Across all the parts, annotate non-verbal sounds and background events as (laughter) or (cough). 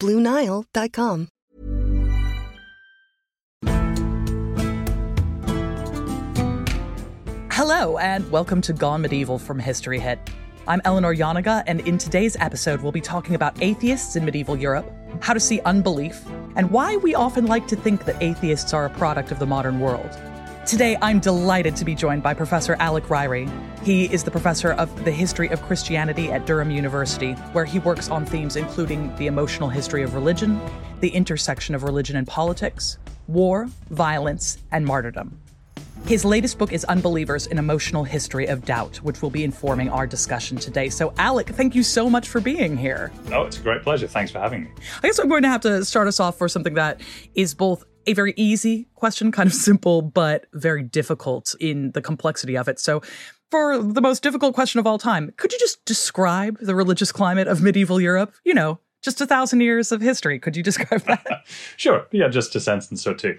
BlueNile.com. Hello, and welcome to Gone Medieval from History Hit. I'm Eleanor Janega, and in today's episode, we'll be talking about atheists in medieval Europe, how to see unbelief, and why we often like to think that atheists are a product of the modern world. Today, I'm delighted to be joined by Professor Alec Ryrie. He is the professor of the history of Christianity at Durham University, where he works on themes including the emotional history of religion, the intersection of religion and politics, war, violence, and martyrdom. His latest book is Unbelievers An Emotional History of Doubt, which will be informing our discussion today. So, Alec, thank you so much for being here. Oh, it's a great pleasure. Thanks for having me. I guess I'm going to have to start us off for something that is both a very easy question, kind of simple, but very difficult in the complexity of it. So, for the most difficult question of all time, could you just describe the religious climate of medieval Europe? You know, just a thousand years of history. Could you describe that? (laughs) sure. Yeah, just a sentence or two.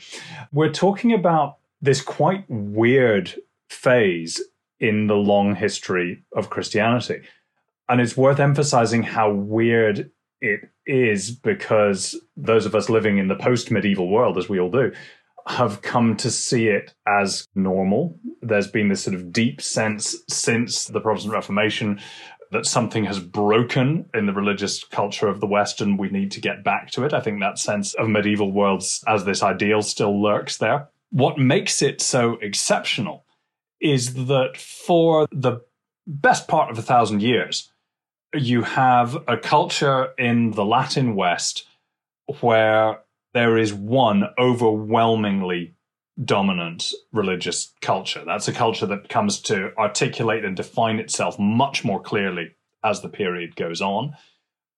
We're talking about this quite weird phase in the long history of Christianity. And it's worth emphasizing how weird it is because those of us living in the post medieval world, as we all do, have come to see it as normal. There's been this sort of deep sense since the Protestant Reformation that something has broken in the religious culture of the West and we need to get back to it. I think that sense of medieval worlds as this ideal still lurks there what makes it so exceptional is that for the best part of a thousand years, you have a culture in the Latin West where there is one overwhelmingly dominant religious culture. That's a culture that comes to articulate and define itself much more clearly as the period goes on.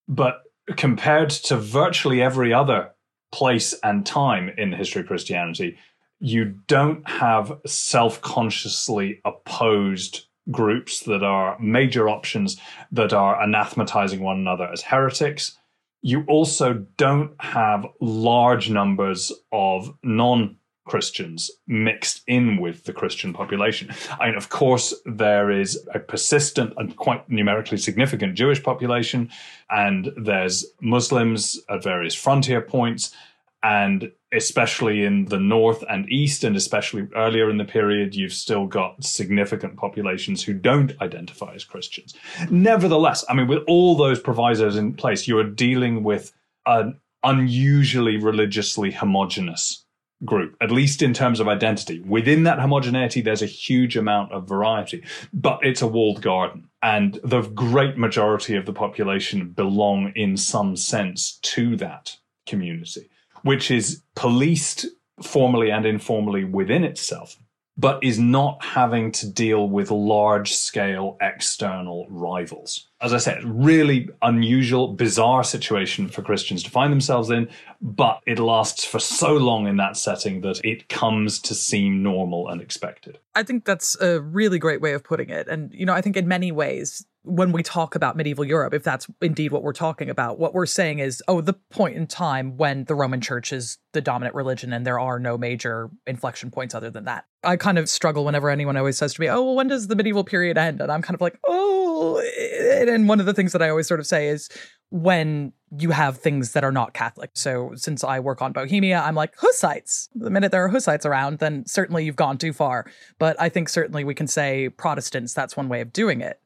But compared to virtually every other place and time in the history of Christianity, you don't have self consciously opposed groups that are major options that are anathematizing one another as heretics. You also don't have large numbers of non Christians mixed in with the Christian population. I mean, of course, there is a persistent and quite numerically significant Jewish population, and there's Muslims at various frontier points. And especially in the north and east, and especially earlier in the period, you've still got significant populations who don't identify as Christians. Nevertheless, I mean, with all those provisos in place, you are dealing with an unusually religiously homogenous group, at least in terms of identity. Within that homogeneity, there's a huge amount of variety, but it's a walled garden. And the great majority of the population belong in some sense to that community which is policed formally and informally within itself, but is not having to deal with large scale external rivals. As I said, really unusual, bizarre situation for Christians to find themselves in, but it lasts for so long in that setting that it comes to seem normal and expected. I think that's a really great way of putting it. And, you know, I think in many ways, when we talk about medieval Europe, if that's indeed what we're talking about, what we're saying is, oh, the point in time when the Roman Church is the dominant religion and there are no major inflection points other than that. I kind of struggle whenever anyone always says to me, oh, well, when does the medieval period end? And I'm kind of like, oh, and one of the things that I always sort of say is when you have things that are not Catholic. So since I work on Bohemia, I'm like, Hussites. The minute there are Hussites around, then certainly you've gone too far. But I think certainly we can say Protestants, that's one way of doing it.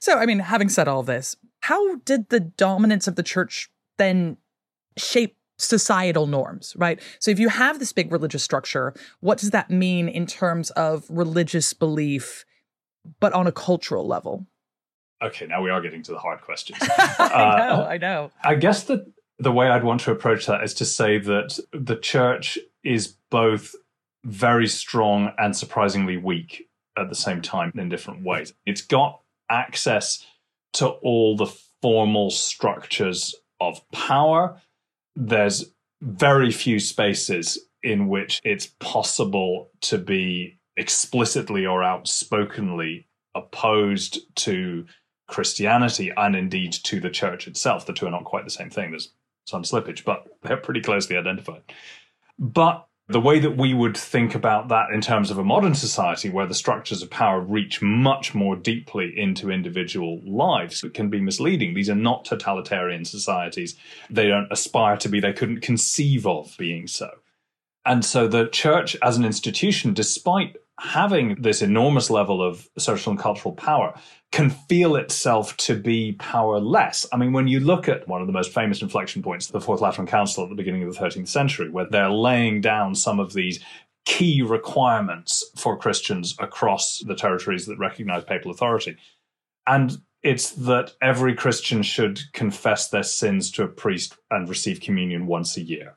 So, I mean, having said all this, how did the dominance of the church then shape societal norms, right? So if you have this big religious structure, what does that mean in terms of religious belief, but on a cultural level? Okay, now we are getting to the hard questions. (laughs) I know, uh, I know. I guess that the way I'd want to approach that is to say that the church is both very strong and surprisingly weak at the same time in different ways. It's got access to all the formal structures of power. There's very few spaces in which it's possible to be explicitly or outspokenly opposed to Christianity and indeed to the church itself. The two are not quite the same thing. There's some slippage, but they're pretty closely identified. But the way that we would think about that in terms of a modern society where the structures of power reach much more deeply into individual lives it can be misleading these are not totalitarian societies they don't aspire to be they couldn't conceive of being so and so the church as an institution despite having this enormous level of social and cultural power can feel itself to be powerless. I mean, when you look at one of the most famous inflection points, the Fourth Lateran Council at the beginning of the 13th century, where they're laying down some of these key requirements for Christians across the territories that recognize papal authority. And it's that every Christian should confess their sins to a priest and receive communion once a year.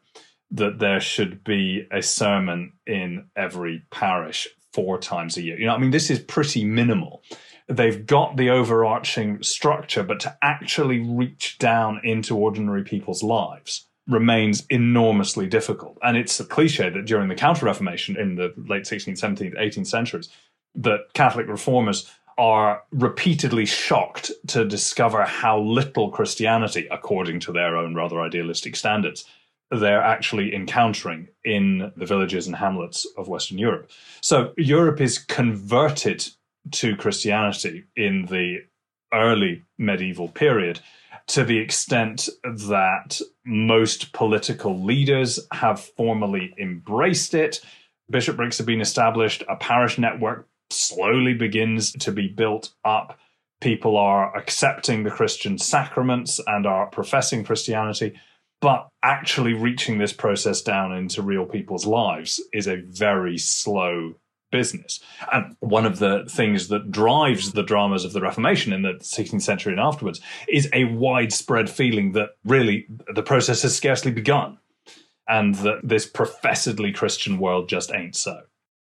That there should be a sermon in every parish four times a year. You know, I mean, this is pretty minimal. They've got the overarching structure, but to actually reach down into ordinary people's lives remains enormously difficult. And it's a cliche that during the Counter Reformation in the late 16th, 17th, 18th centuries, that Catholic reformers are repeatedly shocked to discover how little Christianity, according to their own rather idealistic standards, they're actually encountering in the villages and hamlets of Western Europe. So Europe is converted to Christianity in the early medieval period to the extent that most political leaders have formally embraced it. Bishoprics have been established, a parish network slowly begins to be built up. People are accepting the Christian sacraments and are professing Christianity. But actually reaching this process down into real people's lives is a very slow business. And one of the things that drives the dramas of the Reformation in the 16th century and afterwards is a widespread feeling that really the process has scarcely begun and that this professedly Christian world just ain't so.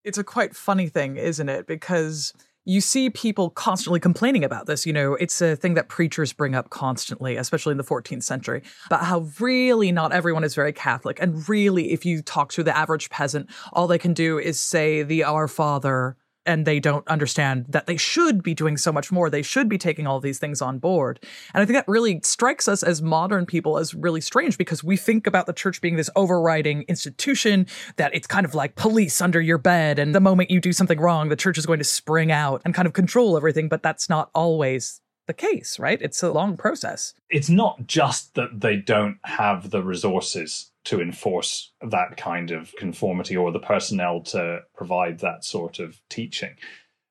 It's a quite funny thing, isn't it? Because you see people constantly complaining about this. You know, it's a thing that preachers bring up constantly, especially in the 14th century, about how really not everyone is very Catholic. And really, if you talk to the average peasant, all they can do is say the Our Father and they don't understand that they should be doing so much more. They should be taking all these things on board. And I think that really strikes us as modern people as really strange because we think about the church being this overriding institution that it's kind of like police under your bed. And the moment you do something wrong, the church is going to spring out and kind of control everything. But that's not always the case, right? It's a long process. It's not just that they don't have the resources to enforce that kind of conformity or the personnel to provide that sort of teaching.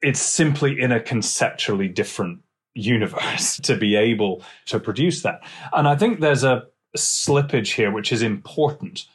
It's simply in a conceptually different universe (laughs) to be able to produce that. And I think there's a slippage here which is important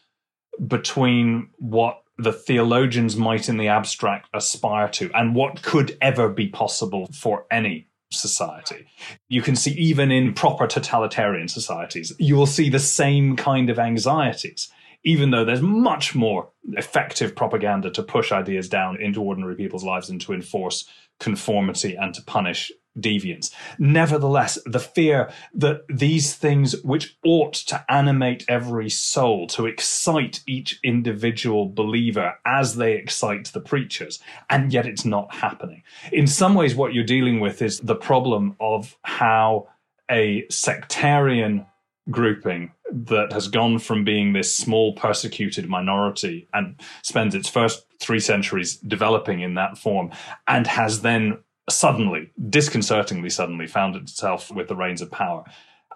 between what the theologians might in the abstract aspire to and what could ever be possible for any society. You can see even in proper totalitarian societies, you will see the same kind of anxieties, even though there's much more effective propaganda to push ideas down into ordinary people's lives and to enforce conformity and to punish deviance. Nevertheless, the fear that these things which ought to animate every soul, to excite each individual believer as they excite the preachers, and yet it's not happening. In some ways, what you're dealing with is the problem of how a sectarian grouping that has gone from being this small persecuted minority and spends its first three centuries developing in that form and has then suddenly, disconcertingly suddenly, found itself with the reins of power.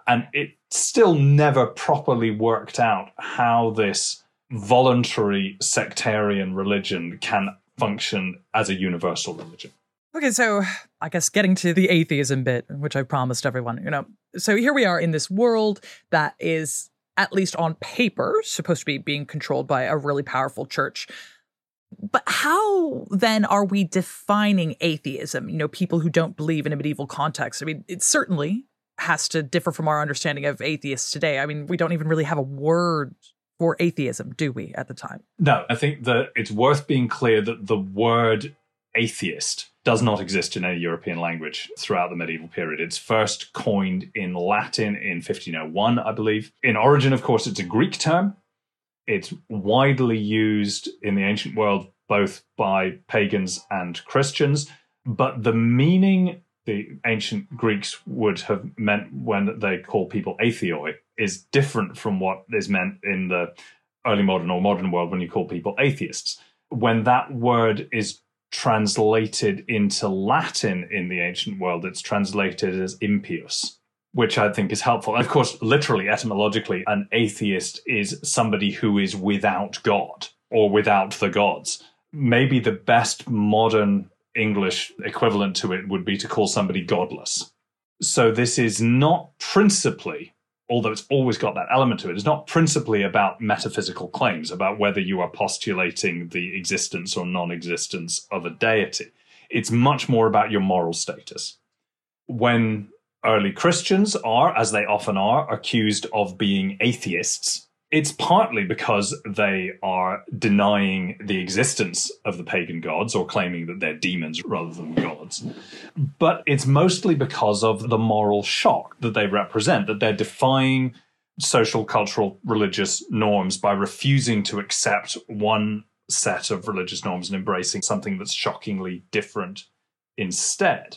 And it still never properly worked out how this voluntary sectarian religion can function as a universal religion. Okay, so I guess getting to the atheism bit, which I promised everyone, you know. So here we are in this world that is at least on paper, supposed to be being controlled by a really powerful church. But how then are we defining atheism? You know, people who don't believe in a medieval context. I mean, it certainly has to differ from our understanding of atheists today. I mean, we don't even really have a word for atheism, do we, at the time? No, I think that it's worth being clear that the word atheist does not exist in any European language throughout the medieval period. It's first coined in Latin in 1501, I believe. In origin, of course, it's a Greek term. It's widely used in the ancient world, both by pagans and Christians. But the meaning the ancient Greeks would have meant when they call people atheoi is different from what is meant in the early modern or modern world when you call people atheists. When that word is translated into Latin in the ancient world, it's translated as impious, which I think is helpful. And of course, literally, etymologically, an atheist is somebody who is without God or without the gods. Maybe the best modern English equivalent to it would be to call somebody godless. So this is not principally although it's always got that element to it, it's not principally about metaphysical claims, about whether you are postulating the existence or non existence of a deity. It's much more about your moral status. When early Christians are, as they often are, accused of being atheists, it's partly because they are denying the existence of the pagan gods or claiming that they're demons rather than gods. But it's mostly because of the moral shock that they represent, that they're defying social, cultural, religious norms by refusing to accept one set of religious norms and embracing something that's shockingly different instead.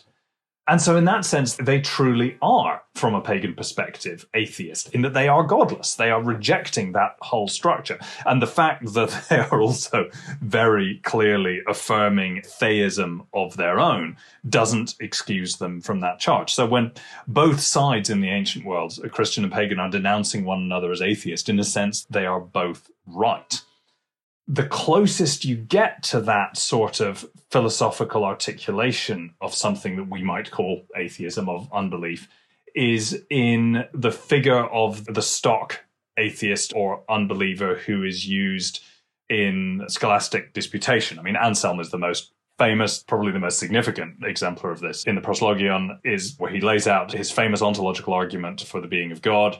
And so, in that sense, they truly are, from a pagan perspective, atheist, in that they are godless. They are rejecting that whole structure. And the fact (laughs) that they are also very clearly affirming theism of their own doesn't excuse them from that charge. So, when both sides in the ancient world, a Christian and pagan, are denouncing one another as atheist, in a sense, they are both right the closest you get to that sort of philosophical articulation of something that we might call atheism of unbelief is in the figure of the stock atheist or unbeliever who is used in scholastic disputation. I mean, Anselm is the most famous, probably the most significant exemplar of this in the Proslogion, is where he lays out his famous ontological argument for the being of God.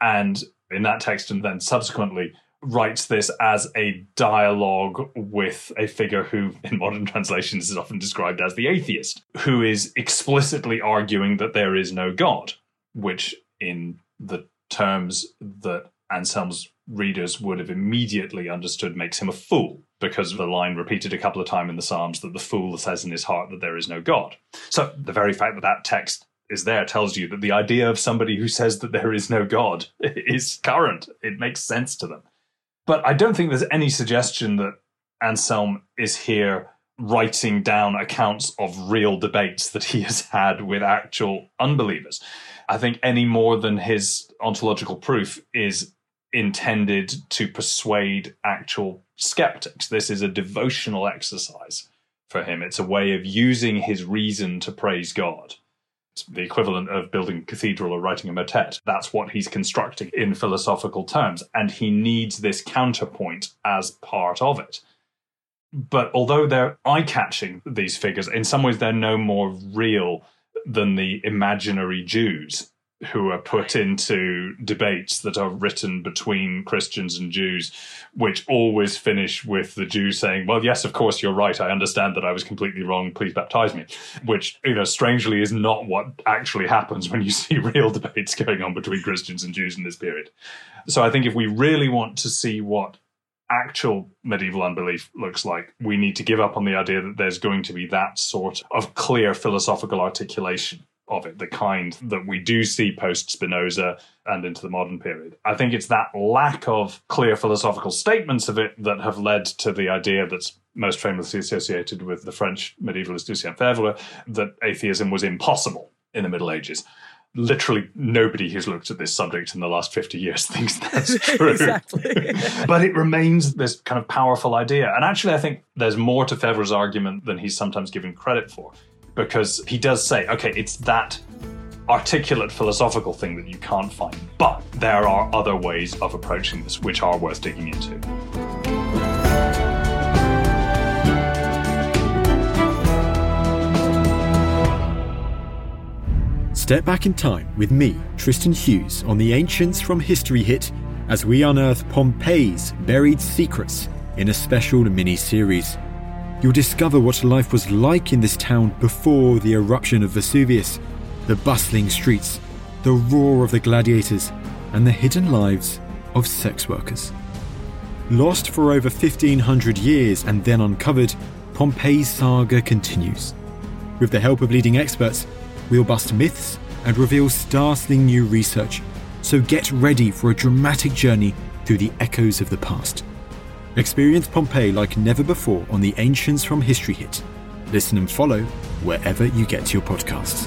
And in that text, and then subsequently, writes this as a dialogue with a figure who, in modern translations, is often described as the atheist, who is explicitly arguing that there is no God, which, in the terms that Anselm's readers would have immediately understood, makes him a fool, because of the line repeated a couple of times in the Psalms that the fool says in his heart that there is no God. So the very fact that that text is there tells you that the idea of somebody who says that there is no God (laughs) is current. It makes sense to them. But I don't think there's any suggestion that Anselm is here writing down accounts of real debates that he has had with actual unbelievers. I think any more than his ontological proof is intended to persuade actual skeptics. This is a devotional exercise for him. It's a way of using his reason to praise God the equivalent of building a cathedral or writing a motet. That's what he's constructing in philosophical terms. And he needs this counterpoint as part of it. But although they're eye catching, these figures, in some ways they're no more real than the imaginary Jews who are put into debates that are written between Christians and Jews, which always finish with the Jews saying, Well, yes, of course, you're right. I understand that I was completely wrong. Please baptize me. Which, you know, strangely is not what actually happens when you (laughs) see real debates going on between Christians and Jews in this period. So I think if we really want to see what actual medieval unbelief looks like, we need to give up on the idea that there's going to be that sort of clear philosophical articulation of it, the kind hmm. that we do see post Spinoza and into the modern period. I think it's that lack of clear philosophical statements of it that have led to the idea that's most famously associated with the French medievalist Lucien Febvre that atheism was impossible in the Middle Ages. Literally nobody who's looked at this subject in the last 50 years (laughs) thinks that's (laughs) true. exactly. (laughs) but it remains this kind of powerful idea. And actually, I think there's more to Febvre's argument than he's sometimes given credit for because he does say, okay, it's that articulate philosophical thing that you can't find. But there are other ways of approaching this which are worth digging into. Step back in time with me, Tristan Hughes, on the Ancients from History Hit as we unearth Pompeii's buried secrets in a special mini series. You'll discover what life was like in this town before the eruption of Vesuvius, the bustling streets, the roar of the gladiators, and the hidden lives of sex workers. Lost for over 1500 years and then uncovered, Pompeii's saga continues. With the help of leading experts, we'll bust myths and reveal startling new research. So get ready for a dramatic journey through the echoes of the past. Experience Pompeii like never before on the Ancients from History Hit. Listen and follow wherever you get your podcasts.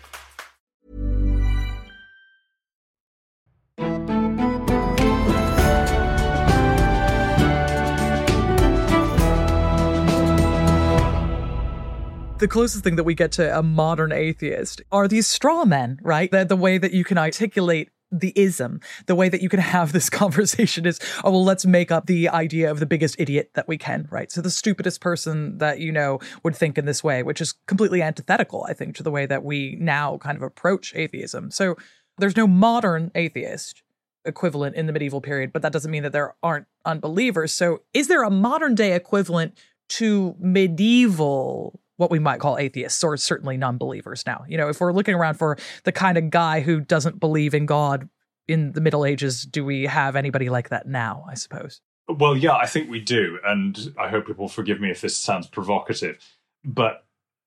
The closest thing that we get to a modern atheist are these straw men, right? The, the way that you can articulate the ism, the way that you can have this (laughs) conversation is, oh, well, let's make up the idea of the biggest idiot that we can, right? So the stupidest person that you know would think in this way, which is completely antithetical, I think, to the way that we now kind of approach atheism. So there's no modern atheist equivalent in the medieval period, but that doesn't mean that there aren't unbelievers. So is there a modern day equivalent to medieval what we might call atheists or certainly non-believers now. You know, if we're looking around for the kind of guy who doesn't believe in God in the Middle Ages, do we have anybody like that now, I suppose? Well, yeah, I think we do. And I hope people forgive me if this sounds provocative. But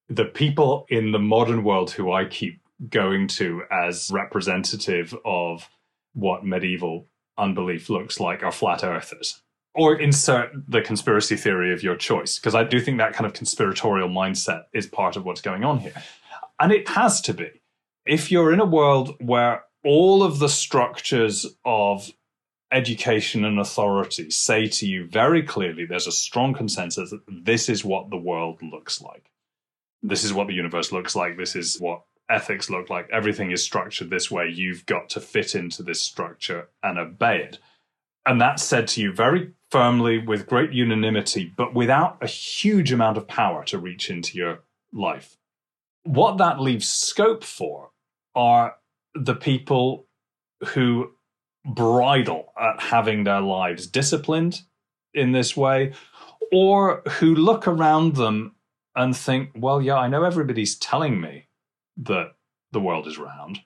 the people in the modern world who I keep going to as representative of what medieval unbelief looks like are flat earthers or insert the conspiracy theory of your choice, because I do think that kind of conspiratorial mindset is part of what's going on here. And it has to be. If you're in a world where all of the structures of education and authority say to you very clearly there's a strong consensus that this is what the world looks like. This is what the universe looks like. This is what ethics look like. Everything is structured this way. You've got to fit into this structure and obey it. And that's said to you very firmly with great unanimity, but without a huge amount of power to reach into your life. What that leaves scope for are the people who bridle at having their lives disciplined in this way, or who look around them and think, well, yeah, I know everybody's telling me that the world is round,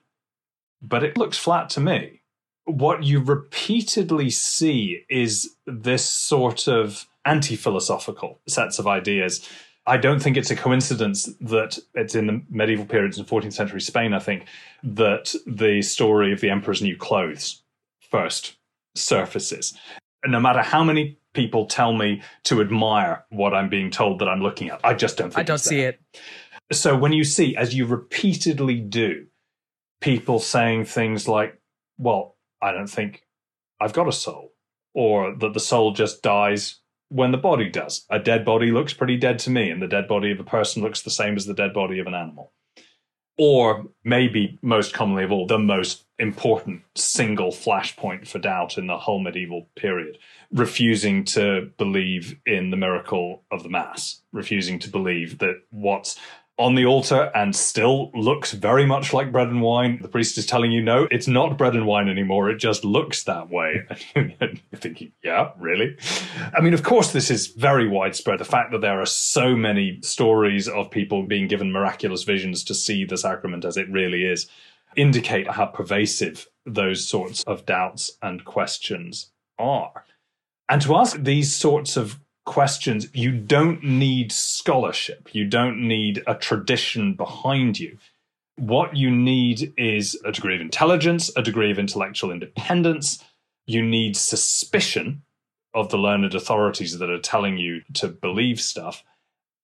but it looks flat to me what you repeatedly see is this sort of anti philosophical sets of ideas. I don't think it's a coincidence that it's in the medieval periods in 14th century Spain, I think, that the story of the emperor's new clothes first surfaces. And no matter how many people tell me to admire what I'm being told that I'm looking at, I just don't I don't see it. So when you see, as you repeatedly do, people saying things like, well, I don't think I've got a soul. or that the soul just dies when the body does. A dead body looks pretty dead to me, and the dead body of a person looks the same as the dead body of an animal. Or maybe most commonly of all, the most important single flashpoint for doubt in the whole medieval period refusing to believe in the miracle of the Mass, refusing to believe that what's on the altar and still looks very much like bread and wine. The priest is telling you, no, it's not bread and wine anymore. It just looks that way. (laughs) And you're thinking, yeah, really? I mean, of course, this is very widespread. The fact that there are so many stories of people being given miraculous visions to see the sacrament as it really is indicate how pervasive those sorts of doubts and questions are. And to ask these sorts of questions, you don't need scholarship. You don't need a tradition behind you. What you need is a degree of intelligence, a degree of intellectual independence. You need suspicion of the learned authorities that are telling you to believe stuff.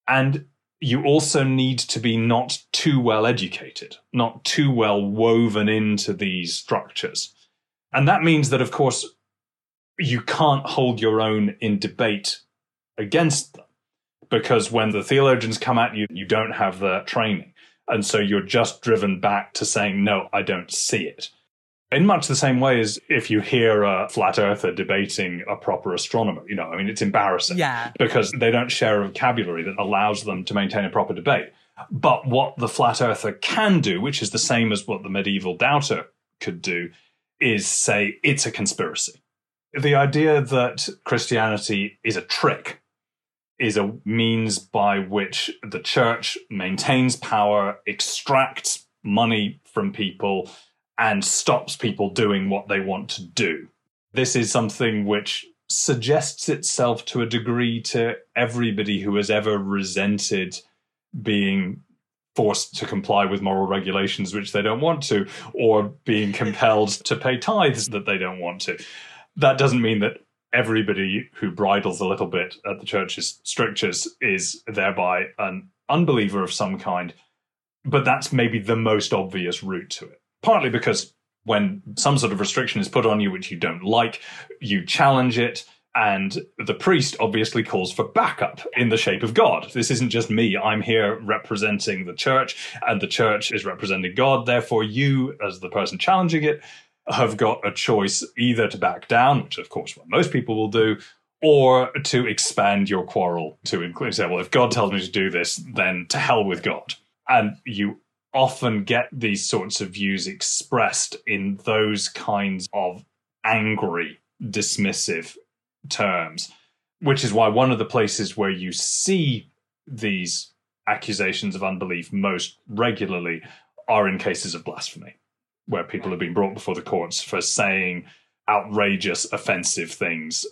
And you also need to be not too well educated, not too well woven into these structures. And that means that, of course, you can't hold your own in debate against them because when the theologians come at you, you don't have the training. And so you're just driven back to saying, no, I don't see it. In much the same way as if you hear a flat earther debating a proper astronomer, you know, I mean, it's embarrassing. Yeah. Because they don't share a vocabulary that allows them to maintain a proper debate. But what the flat earther can do, which is the same as what the medieval doubter could do, is say it's a conspiracy. The idea that Christianity is a trick is a means by which the church maintains power, extracts money from people, and stops people doing what they want to do. This is something which suggests itself to a degree to everybody who has ever resented being forced to comply with moral regulations which they don't want to, or being compelled to pay tithes that they don't want to. That doesn't mean that everybody who bridles a little bit at the church's strictures is thereby an unbeliever of some kind. But that's maybe the most obvious route to it. Partly because when some sort of restriction is put on you which you don't like, you challenge it. And the priest obviously calls for backup in the shape of God. This isn't just me. I'm here representing the church, and the church is representing God. Therefore, you, as the person challenging it, have got a choice either to back down, which of course what most people will do, or to expand your quarrel to include say, well, if God tells me to do this, then to hell with God. And you often get these sorts of views expressed in those kinds of angry, dismissive terms, which is why one of the places where you see these accusations of unbelief most regularly are in cases of blasphemy where people have been brought before the courts for saying outrageous, offensive things.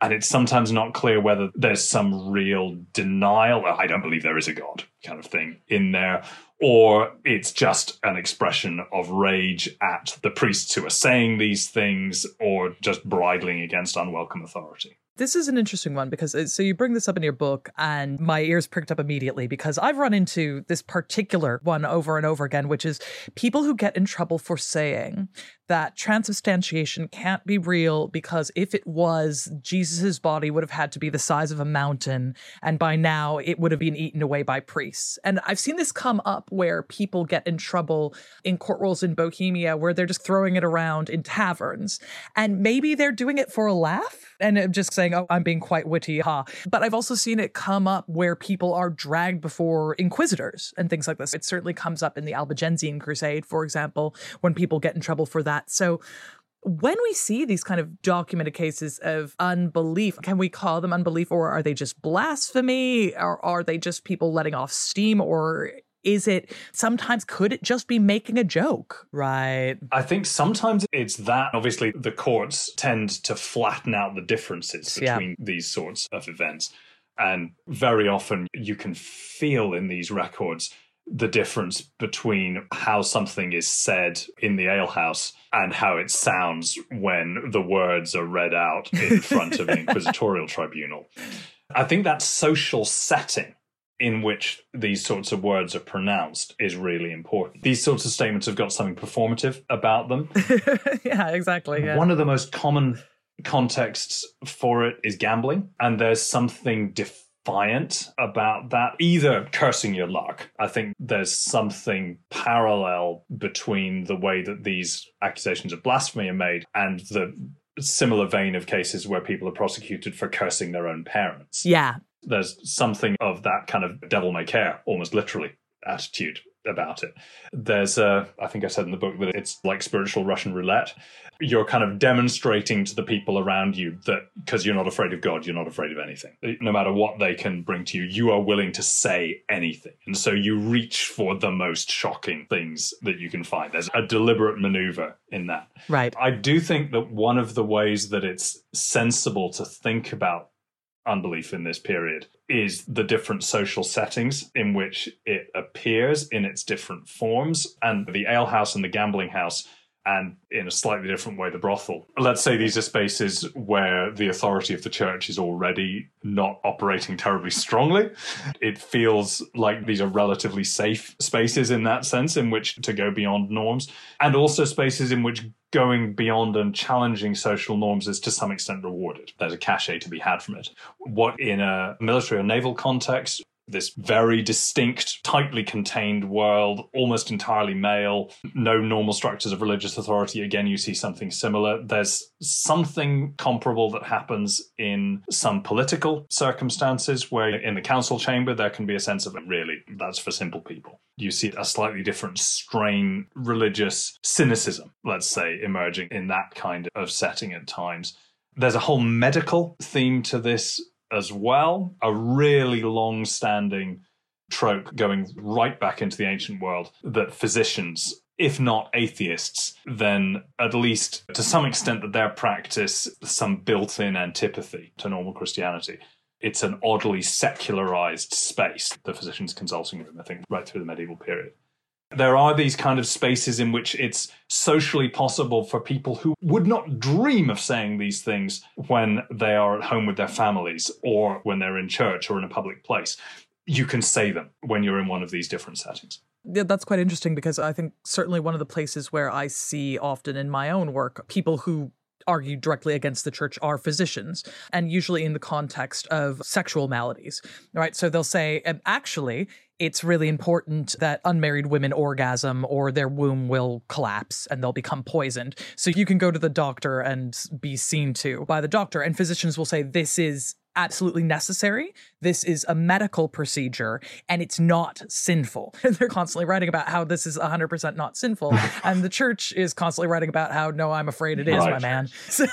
And it's sometimes not clear whether there's some real denial, I don't believe there is a God kind of thing in there, or it's just an expression of rage at the priests who are saying these things, or just bridling against unwelcome authority. This is an interesting one because so you bring this up in your book, and my ears pricked up immediately because I've run into this particular one over and over again, which is people who get in trouble for saying that transubstantiation can't be real because if it was, Jesus's body would have had to be the size of a mountain, and by now it would have been eaten away by priests. And I've seen this come up where people get in trouble in court rules in Bohemia where they're just throwing it around in taverns, and maybe they're doing it for a laugh and just saying, oh, I'm being quite witty, ha. But I've also seen it come up where people are dragged before inquisitors and things like this. It certainly comes up in the Albigensian Crusade, for example, when people get in trouble for that. So when we see these kind of documented cases of unbelief, can we call them unbelief or are they just blasphemy? Or are they just people letting off steam? Or is it sometimes could it just be making a joke right i think sometimes it's that obviously the courts tend to flatten out the differences between yeah. these sorts of events and very often you can feel in these records the difference between how something is said in the alehouse and how it sounds when the words are read out in front of an (laughs) inquisitorial tribunal i think that social setting in which these sorts of words are pronounced is really important. These sorts of statements have got something performative about them. (laughs) yeah, exactly. Yeah. One of the most common contexts for it is gambling, and there's something defiant about that. Either cursing your luck. I think there's something parallel between the way that these accusations of blasphemy are made and the similar vein of cases where people are prosecuted for cursing their own parents. Yeah. There's something of that kind of devil may care, almost literally, attitude about it. There's a, I think I said in the book that it's like spiritual Russian roulette. You're kind of demonstrating to the people around you that because you're not afraid of God, you're not afraid of anything. No matter what they can bring to you, you are willing to say anything. And so you reach for the most shocking things that you can find. There's a deliberate maneuver in that. Right. I do think that one of the ways that it's sensible to think about unbelief in this period is the different social settings in which it appears in its different forms. And the alehouse and the gambling house and in a slightly different way, the brothel. Let's say these are spaces where the authority of the church is already not operating terribly strongly. It feels like these are relatively safe spaces in that sense, in which to go beyond norms, and also spaces in which going beyond and challenging social norms is to some extent rewarded. There's a cachet to be had from it. What in a military or naval context, this very distinct, tightly contained world, almost entirely male, no normal structures of religious authority. Again, you see something similar. There's something comparable that happens in some political circumstances where in the council chamber there can be a sense of really, that's for simple people. You see a slightly different strain, religious cynicism, let's say, emerging in that kind of setting at times. There's a whole medical theme to this as well. A really long standing trope going right back into the ancient world that physicians, if not atheists, then at least to some extent that their practice some built in antipathy to normal Christianity. It's an oddly secularized space, the physician's consulting room, I think, right through the medieval period. There are these kind of spaces in which it's socially possible for people who would not dream of saying these things when they are at home with their families or when they're in church or in a public place. You can say them when you're in one of these different settings. Yeah, that's quite interesting because I think certainly one of the places where I see often in my own work people who argue directly against the church are physicians, and usually in the context of sexual maladies, right? So they'll say, um, actually, it's really important that unmarried women orgasm or their womb will collapse and they'll become poisoned. So you can go to the doctor and be seen to by the doctor. And physicians will say, this is absolutely necessary. This is a medical procedure and it's not sinful. (laughs) They're constantly writing about how this is 100% not sinful. (laughs) and the church is constantly writing about how, no, I'm afraid it is, my man. (laughs) So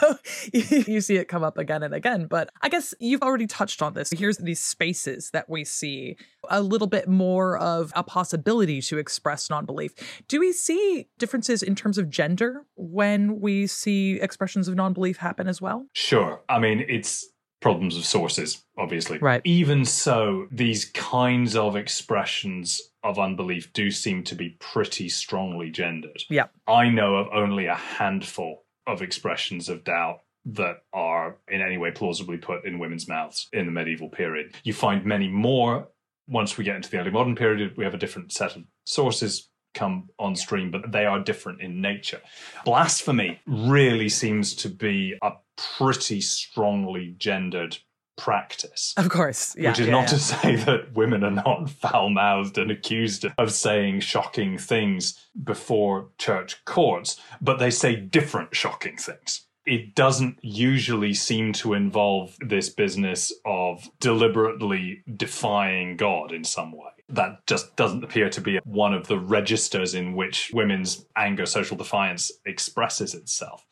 you see it come up again and again. But I guess you've already touched on this. Here's these spaces that we see a little bit more of a possibility to express non belief. Do we see differences in terms of gender when we see expressions of non belief happen as well? Sure. I mean, it's problems of sources, obviously. Right. Even so, these kinds of expressions of unbelief do seem to be pretty strongly gendered. Yeah. I know of only a handful of expressions of doubt that are in any way plausibly put in women's mouths in the medieval period. You find many more once we get into the early modern period. We have a different set of sources come on stream, but they are different in nature. Blasphemy really seems to be a pretty strongly gendered practice. Of course. Yeah, which is yeah, not yeah. to say that women are not (laughs) foul mouthed and accused of saying shocking things before church courts, but they say different shocking things. It doesn't usually seem to involve this business of deliberately defying God in some way. That just doesn't appear to be one of the registers in which women's anger, social defiance expresses itself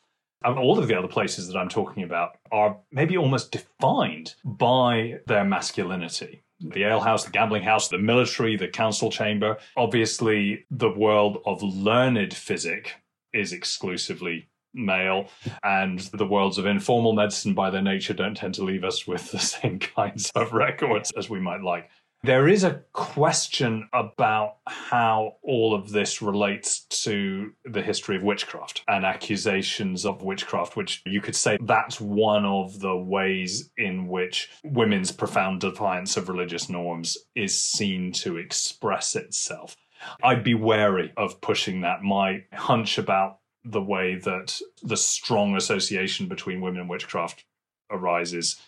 And all of the other places that I'm talking about are maybe almost defined by their masculinity. The alehouse, the gambling house, the military, the council chamber. Obviously, the world of learned physic is exclusively male, and the worlds of informal medicine, by their nature, don't tend to leave us with the (laughs) same kinds of records as we might like. There is a question about how all of this relates to the history of witchcraft and accusations of witchcraft, which you could say that's one of the ways in which women's profound defiance of religious norms is seen to express itself. I'd be wary of pushing that. My hunch about the way that the strong association between women and witchcraft arises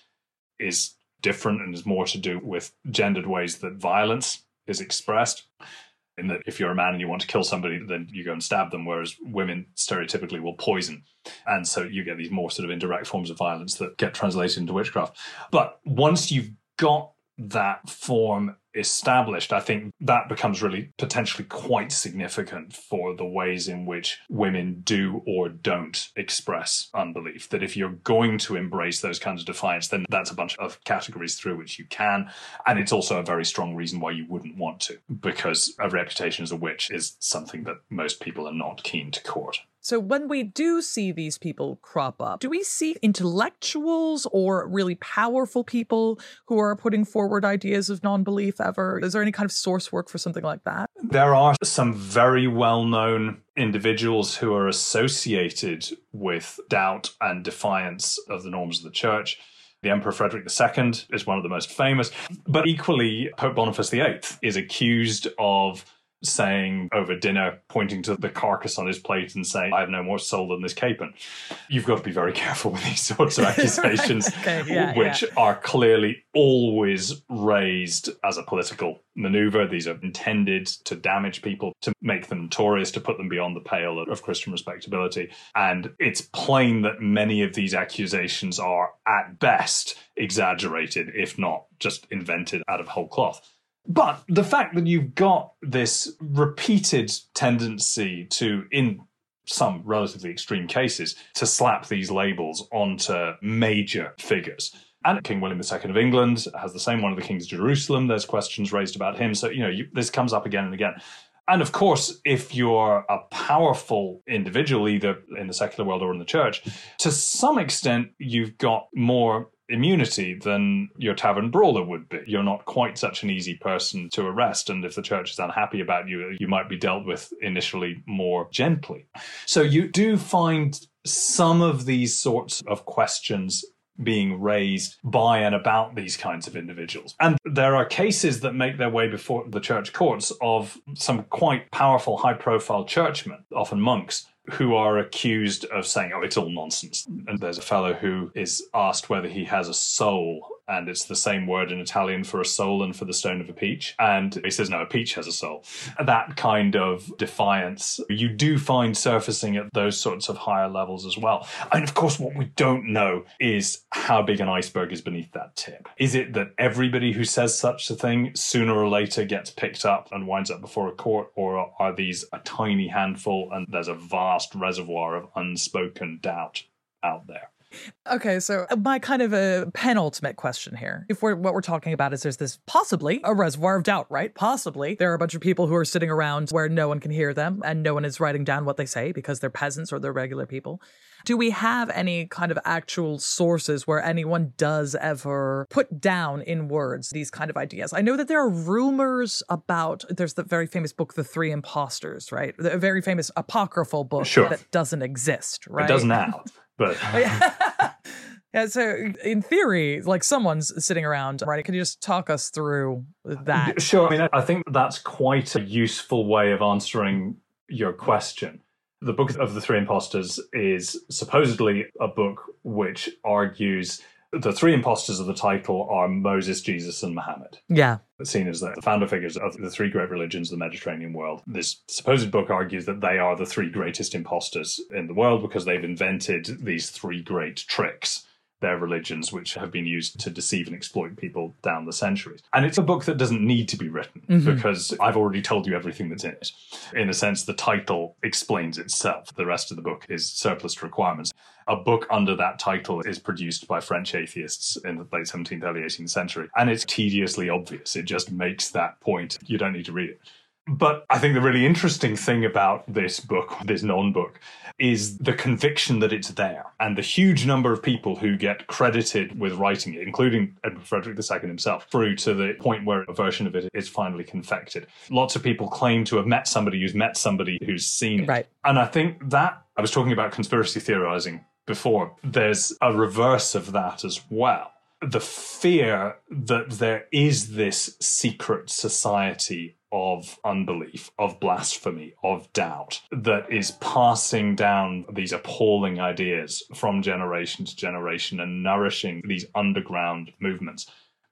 is different and is more to do with gendered ways that violence is expressed. In that, if you're a man and you want to kill somebody, then you go and stab them, whereas women stereotypically will poison. And so you get these more sort of indirect forms of violence that get translated into witchcraft. But once you've got that form established, I think that becomes really potentially quite significant for the ways in which women do or don't express unbelief. That if you're going to embrace those kinds of defiance, then that's a bunch of categories through which you can. And it's also a very strong reason why you wouldn't want to, because a reputation as a witch is something that most people are not keen to court. So when we do see these people crop up, do we see intellectuals or really powerful people who are putting forward ideas of non-belief ever? Is there any kind of source work for something like that? There are some very well-known individuals who are associated with doubt and defiance of the norms of the church. The Emperor Frederick II is one of the most famous, but equally Pope Boniface VIII is accused of saying over dinner, pointing to the carcass on his plate and saying, I have no more soul than this capon. You've got to be very (laughs) careful with these sorts of (laughs) accusations, okay, yeah, which yeah. are clearly always raised as a political maneuver. These are intended to damage people, to make them notorious, to put them beyond the pale of Christian respectability. And it's plain that many of these accusations are, at best, exaggerated, if not just invented out of whole cloth. But the fact that you've got this repeated tendency to, in some relatively extreme cases, to slap these labels onto major figures. And King William II of England has the same one of the kings of Jerusalem. There's questions raised about him. So, you know, you, this comes up again and again. And of course, if you're a powerful individual, either in the secular world or in the church, to some extent, you've got more immunity than your tavern brawler would be. You're not quite such an easy person to arrest. And if the church is unhappy about you, you might be dealt with initially more gently. So you do find some of these sorts of questions being raised by and about these kinds of individuals. And there are cases that make their way before the church courts of some quite powerful, high profile churchmen, often monks, who are accused of saying, oh, it's all nonsense. And there's a fellow who is asked whether he has a soul, and it's the same word in Italian for a soul and for the stone of a peach. And he says, no, a peach has a soul. That kind of defiance you do find surfacing at those sorts of higher levels as well. And of course, what we don't know is how big an iceberg is beneath that tip. Is it that everybody who says such a thing sooner or later gets picked up and winds up before a court, or are these a tiny handful and there's a vast reservoir of unspoken doubt out there? Okay, so uh, my kind of a penultimate question here. If we're what we're talking about is there's this possibly a reservoir of doubt, right? Possibly there are a bunch of people who are sitting around where no one can hear them and no one is writing down what they say because they're peasants or they're regular people. Do we have any kind of actual sources where anyone does ever put down in words these kind of ideas? I know that there are rumors about there's the very famous book The Three Imposters, right? The very famous apocryphal book Sure. that doesn't exist, right? It does now, but (laughs) oh, (laughs) Yeah, so in theory, like someone's sitting around, right? Can you just talk us through that? Sure. I mean, I think that's quite a useful way of answering your question. The Book of the Three imposters is supposedly a book which argues the three impostors of the title are Moses, Jesus, and Muhammad. Yeah. Seen as the founder figures of the three great religions of the Mediterranean world. This supposed book argues that they are the three greatest impostors in the world because they've invented these three great tricks their religions, which have been used to deceive and exploit people down the centuries. And it's a book that doesn't need to be written mm-hmm. because I've already told you everything that's in it. In a sense, the title explains itself. The rest of the book is surplus to requirements. A book under that title is produced by French atheists in the late 17th, early 18th century. And it's tediously obvious. It just makes that point. You don't need to read it. But I think the really interesting thing about this book, this non book, is the conviction that it's there and the huge number of people who get credited with writing it, including Emperor Frederick II himself, through to the point where a version of it is finally confected. Lots of people claim to have met somebody who's met somebody who's seen it. Right. And I think that, I was talking about conspiracy theorizing before, there's a reverse of that as well the fear that there is this secret society of unbelief, of blasphemy, of doubt that is passing down these appalling ideas from generation to generation and nourishing these underground movements.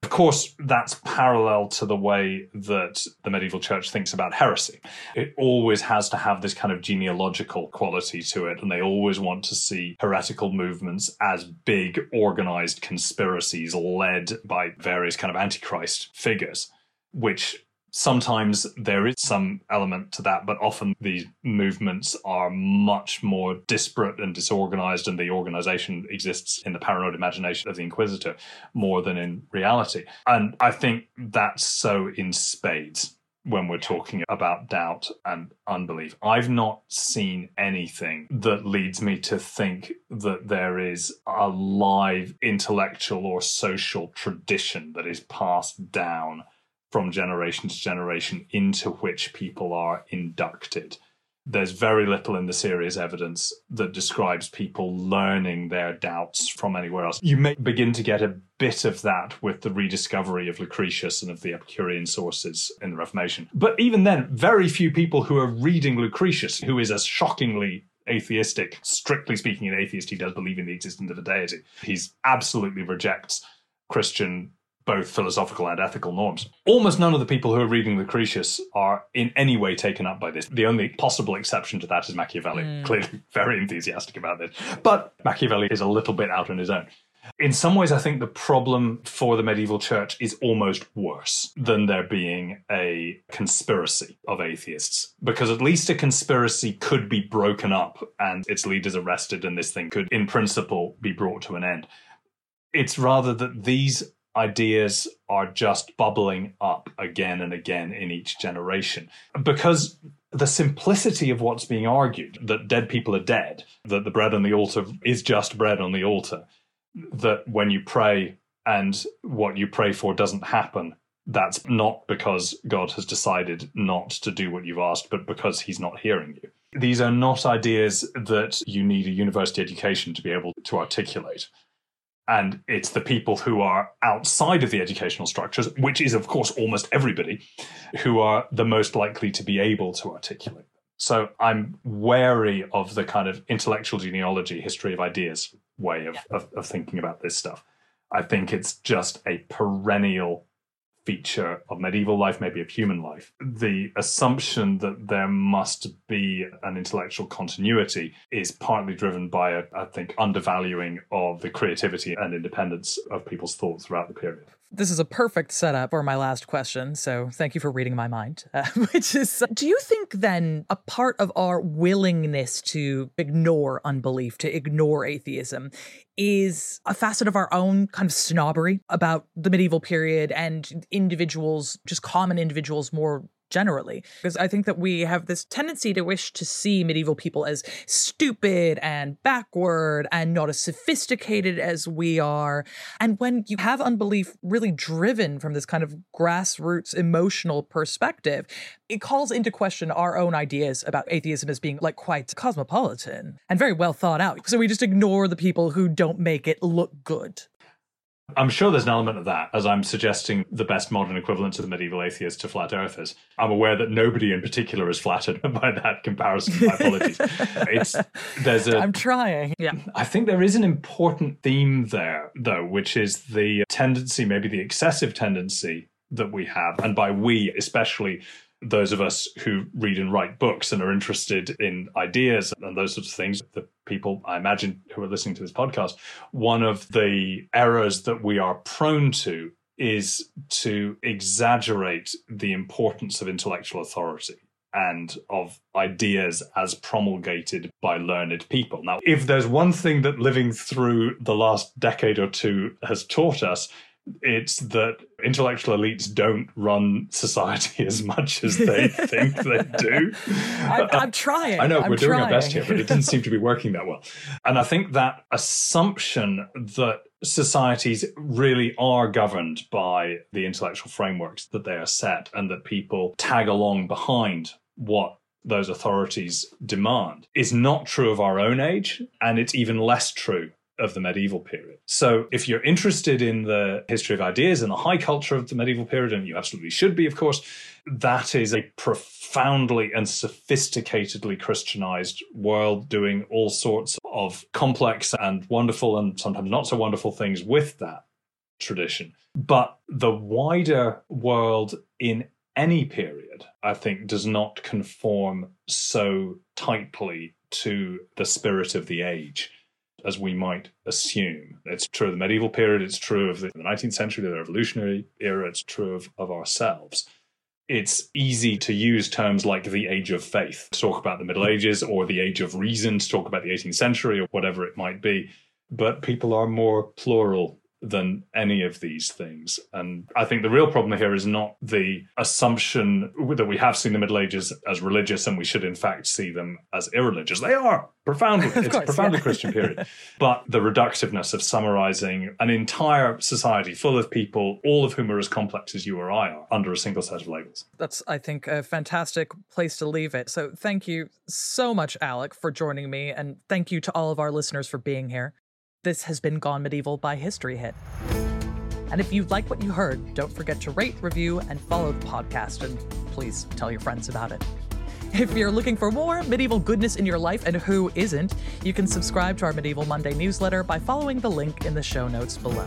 Of course, that's parallel to the way that the medieval church thinks about heresy. It always has to have this kind of genealogical quality to it, and they always want to see heretical movements as big, organized conspiracies led by various kind of antichrist figures, which sometimes there is some element to that, but often these movements are much more disparate and disorganized, and the organization exists in the paranoid imagination of the Inquisitor more than in reality. And I think that's so in spades when we're talking about doubt and unbelief. I've not seen anything that leads me to think that there is a live intellectual or social tradition that is passed down from generation to generation into which people are inducted. There's very little in the series evidence that describes people learning their doubts from anywhere else. You may begin to get a bit of that with the rediscovery of Lucretius and of the Epicurean sources in the Reformation. But even then, very few people who are reading Lucretius, who is as shockingly atheistic, strictly speaking, an atheist, he does believe in the existence of a deity. He's absolutely rejects Christian both philosophical and ethical norms. Almost none of the people who are reading Lucretius are in any way taken up by this. The only possible exception to that is Machiavelli, mm. clearly very enthusiastic about this. But Machiavelli is a little bit out on his own. In some ways, I think the problem for the medieval church is almost worse than there being a conspiracy of atheists, because at least a conspiracy could be broken up and its leaders arrested, and this thing could, in principle, be brought to an end. It's rather that these ideas are just bubbling up again and again in each generation because the simplicity of what's being argued that dead people are dead, that the bread on the altar is just bread on the altar, that when you pray and what you pray for doesn't happen, that's not because God has decided not to do what you've asked, but because he's not hearing you. These are not ideas that you need a university education to be able to articulate and it's the people who are outside of the educational structures, which is, of course, almost everybody, who are the most likely to be able to articulate. So I'm wary of the kind of intellectual genealogy, history of ideas way of, of, of thinking about this stuff. I think it's just a perennial feature of medieval life, maybe of human life. The assumption that there must be an intellectual continuity is partly driven by, a, I think, undervaluing of the creativity and independence of people's thoughts throughout the period this is a perfect setup for my last question. So thank you for reading my mind. Uh, (laughs) which is, do you think then a part of our willingness to ignore unbelief, to ignore atheism, is a facet of our own kind of snobbery about the medieval period and individuals, just common individuals more generally. Because I think that we have this tendency to wish to see medieval people as stupid and backward and not as sophisticated as we are. And when you have unbelief really driven from this kind of grassroots emotional perspective, it calls into question our own ideas about atheism as being like quite cosmopolitan and very well thought out. So we just ignore the people who don't make it look good. I'm sure there's an element of that, as I'm suggesting the best modern equivalent to the medieval atheists to flat earthers. I'm aware that nobody in particular is flattered (laughs) by that comparison. My apologies. it's there's a. (laughs) I'm trying. Yeah. I think there is an important theme there, though, which is the tendency, maybe the excessive tendency that we have, and by we especially those of us who read and write books and are interested in ideas and those sorts of things, the people I imagine who are listening to this podcast, one of the errors that we are prone to is to exaggerate the importance of intellectual authority and of ideas as promulgated by learned people. Now, if there's one thing that living through the last decade or two has taught us, it's that intellectual elites don't run society as much as they think they do. (laughs) I'm, I'm, trying. I know I'm we're trying. doing our best here, but it doesn't seem to be (laughs) working that well. And I think that assumption that societies really are governed by the intellectual frameworks that they are set and that people tag along behind what those authorities demand is not true of our own age and it's even less true of the medieval period. So, if you're interested in the history of ideas and the high culture of the medieval period, and you absolutely should be, of course, that is a profoundly and sophisticatedly Christianized world doing all sorts of complex and wonderful and sometimes not so wonderful things with that tradition. But the wider world in any period, I think, does not conform so tightly to the spirit of the age as we might assume. It's true of the medieval period, it's true of the 19th century, the revolutionary era, it's true of, of ourselves. It's easy to use terms like the age of faith to talk about the Middle Ages or the age of reason to talk about the 18th century or whatever it might be. But people are more plural than any of these things. And I think the real problem here is not the assumption that we have seen the Middle Ages as religious and we should in fact see them as irreligious. They are profoundly, (laughs) it's course, a profoundly yeah. Christian period. (laughs) But the reductiveness of summarizing an entire society full of people, all of whom are as complex as you or I are, under a single set of labels. That's, I think, a fantastic place to leave it. So thank you so much, Alec, for joining me. And thank you to all of our listeners for being here. This has been Gone Medieval by History Hit. And if you like what you heard, don't forget to rate, review, and follow the podcast, and please tell your friends about it. If you're looking for more medieval goodness in your life, and who isn't, you can subscribe to our Medieval Monday newsletter by following the link in the show notes below.